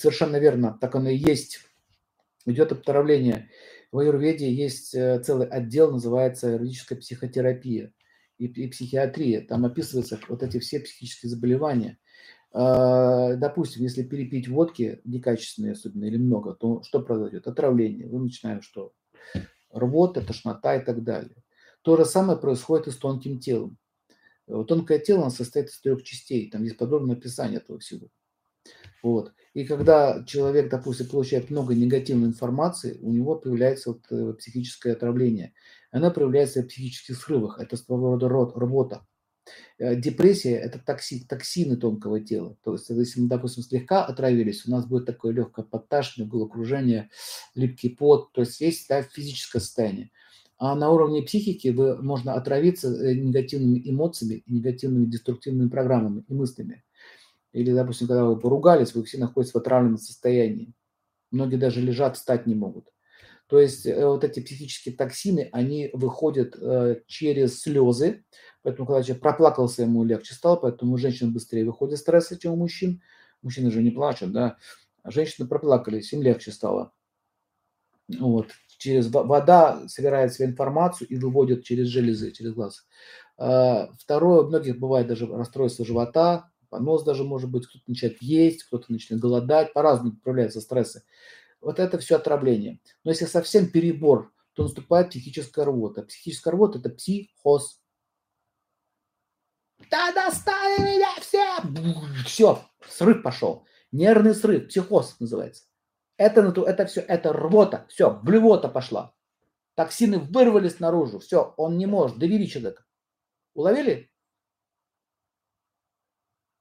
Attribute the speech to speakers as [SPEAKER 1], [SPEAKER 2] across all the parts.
[SPEAKER 1] совершенно верно, так оно и есть. Идет отравление. В аюрведе есть э, целый отдел, называется юридическая психотерапия и, и психиатрия. Там описываются вот эти все психические заболевания. А, допустим, если перепить водки некачественные особенно или много, то что произойдет? Отравление. Мы начинаем что? Рвота, тошнота и так далее. То же самое происходит и с тонким телом. Тонкое тело оно состоит из трех частей. Там есть подробное описание этого всего. Вот. И когда человек, допустим, получает много негативной информации, у него появляется вот э, психическое отравление. Она проявляется в психических срывах. Это своего рода работа. Э, депрессия – это токси, токсины тонкого тела. То есть, если мы, допустим, слегка отравились, у нас будет такое легкое подташнивание, головокружение, липкий пот. То есть есть да, физическое состояние. А на уровне психики вы, можно отравиться э, негативными эмоциями, негативными деструктивными программами и мыслями. Или, допустим, когда вы поругались, вы все находитесь в отравленном состоянии. Многие даже лежат, встать не могут. То есть э, вот эти психические токсины, они выходят э, через слезы. Поэтому, когда человек проплакался, ему легче стало, поэтому у быстрее выходит стресса, чем у мужчин. Мужчины же не плачут, да. А женщины проплакались, им легче стало. Вот. Через вода собирает свою информацию и выводит через железы, через глаз. А, второе, у многих бывает даже расстройство живота, понос даже может быть, кто-то начинает есть, кто-то начинает голодать, по-разному проявляются стрессы. Вот это все отравление. Но если совсем перебор, то наступает психическая рвота. Психическая рвота – это психоз. Да достали меня все! Все, срыв пошел. Нервный срыв, психоз называется. Это, это все, это рвота, все, блевота пошла. Токсины вырвались наружу, все, он не может, довели человека. Уловили?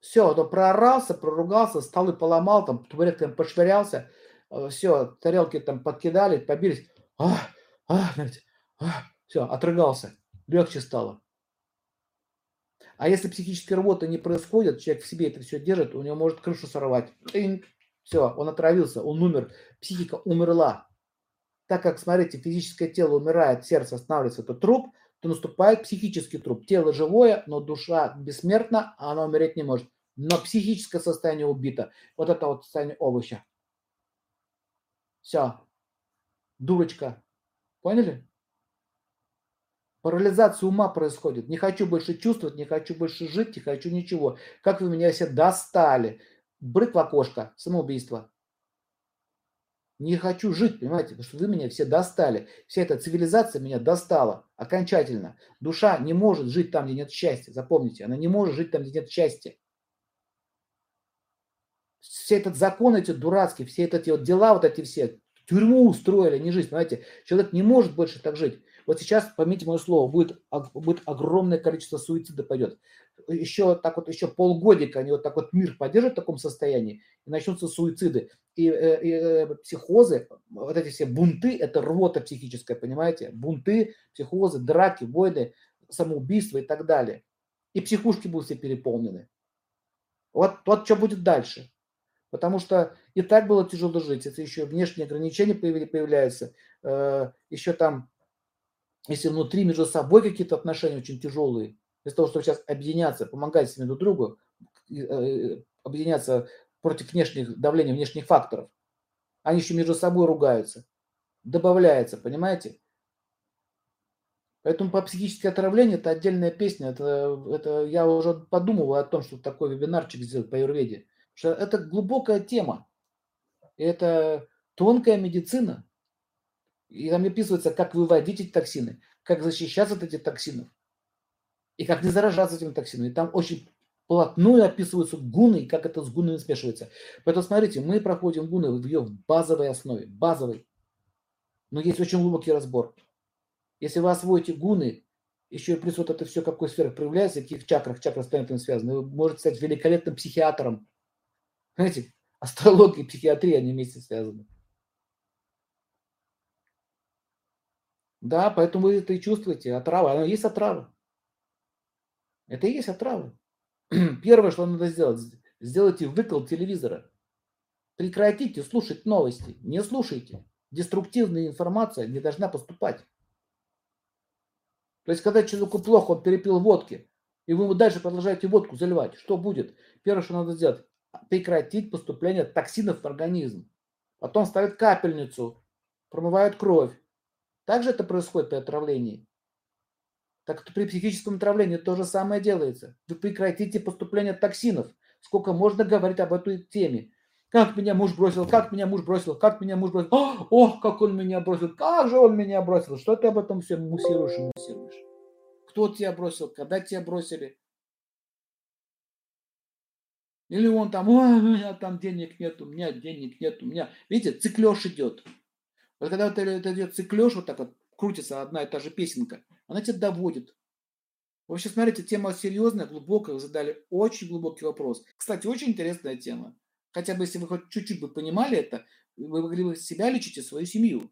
[SPEAKER 1] Все, то проорался, проругался, столы поломал, там табуретками пошвырялся, э, все, тарелки там подкидали, побились. А, а, а, все, отрыгался, легче стало. А если психическая работа не происходит, человек в себе это все держит, у него может крышу сорвать. Все, он отравился, он умер, психика умерла. Так как, смотрите, физическое тело умирает, сердце останавливается, это труп, то наступает психический труп. Тело живое, но душа бессмертна, а она умереть не может. Но психическое состояние убито. Вот это вот состояние овоща. Все. Дурочка. Поняли? Парализация ума происходит. Не хочу больше чувствовать, не хочу больше жить, не хочу ничего. Как вы меня все достали. Брык в окошко. Самоубийство не хочу жить, понимаете, потому что вы меня все достали. Вся эта цивилизация меня достала окончательно. Душа не может жить там, где нет счастья, запомните, она не может жить там, где нет счастья. Все этот закон эти дурацкие, все эти вот дела вот эти все, тюрьму устроили, не жизнь, понимаете. Человек не может больше так жить. Вот сейчас, поймите мое слово, будет, будет огромное количество суицида пойдет еще так вот, еще полгодика они вот так вот мир поддержат в таком состоянии, и начнутся суициды. И, э, и, и э, психозы, вот эти все бунты, это рвота психическая, понимаете? Бунты, психозы, драки, войны, самоубийства и так далее. И психушки будут все переполнены. Вот, вот что будет дальше. Потому что и так было тяжело жить. Это еще внешние ограничения появляются. Э, еще там, если внутри между собой какие-то отношения очень тяжелые, вместо того, чтобы сейчас объединяться, помогать себе друг другу, э, объединяться против внешних давления, внешних факторов, они еще между собой ругаются. Добавляется, понимаете? Поэтому по психическое отравление это отдельная песня. Это, это я уже подумываю о том, что такой вебинарчик сделать по юрведе. Что это глубокая тема. Это тонкая медицина. И там описывается, как выводить эти токсины, как защищаться от этих токсинов и как не заражаться этими токсинами. Там очень плотную описываются гуны и как это с гунами смешивается. Поэтому смотрите, мы проходим гуны в ее базовой основе, базовой. Но есть очень глубокий разбор. Если вы освоите гуны, еще и плюс вот это все, какой сферах проявляется, каких чакрах, чакры с планетами связаны, вы можете стать великолепным психиатром. Знаете, астрология и психиатрия, они вместе связаны. Да, поэтому вы это и чувствуете. Отрава, она есть отрава. Это и есть отрава. Первое, что надо сделать, сделайте выкол телевизора. Прекратите слушать новости. Не слушайте. Деструктивная информация не должна поступать. То есть, когда человеку плохо, он перепил водки, и вы ему дальше продолжаете водку заливать, что будет? Первое, что надо сделать, прекратить поступление токсинов в организм. Потом ставят капельницу, промывают кровь. Также это происходит при отравлении. Так при психическом отравлении то же самое делается. Вы прекратите поступление токсинов. Сколько можно говорить об этой теме. Как меня муж бросил, как меня муж бросил, как меня муж бросил. О, ох, как он меня бросил, как же он меня бросил. Что ты об этом все муссируешь и муссируешь? Кто тебя бросил, когда тебя бросили? Или он там, ой, у меня там денег нет, у меня денег нет, у меня... Видите, циклеж идет. Вот когда вот это идет циклеж, вот так вот крутится одна и та же песенка, она тебя доводит. В общем, смотрите, тема серьезная, глубокая, вы задали очень глубокий вопрос. Кстати, очень интересная тема. Хотя бы, если вы хоть чуть-чуть бы понимали это, вы могли бы себя лечить и свою семью.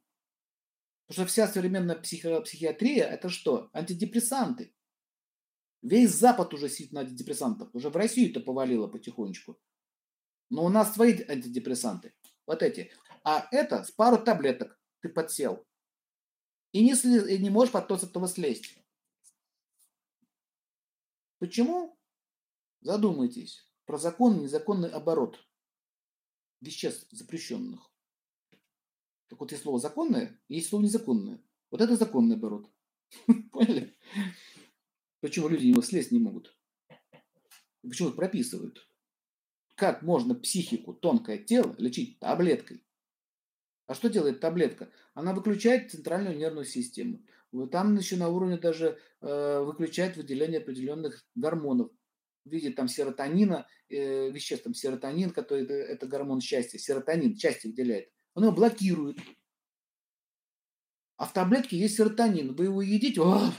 [SPEAKER 1] Потому что вся современная психи- психиатрия – это что? Антидепрессанты. Весь Запад уже сидит на антидепрессантах. Уже в Россию это повалило потихонечку. Но у нас свои антидепрессанты. Вот эти. А это с пару таблеток ты подсел. И не, сли, и не можешь потом с этого слезть. Почему? Задумайтесь про закон незаконный оборот веществ запрещенных. Так вот, есть слово законное, есть слово незаконное. Вот это законный оборот. Поняли? Почему люди его слезть не могут? Почему прописывают? Как можно психику, тонкое тело лечить таблеткой? А что делает таблетка? Она выключает центральную нервную систему. Там еще на уровне даже э, выключает выделение определенных гормонов в виде там серотонина, э, веществ, там серотонин, который это, это гормон счастья, серотонин, счастье выделяет. Он его блокирует. А в таблетке есть серотонин. Вы его едите, о,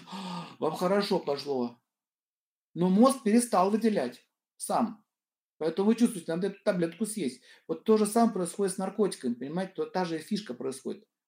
[SPEAKER 1] вам хорошо пошло. Но мозг перестал выделять сам. Поэтому вы чувствуете, надо эту таблетку съесть. Вот то же самое происходит с наркотиками, понимаете? То, та же фишка происходит.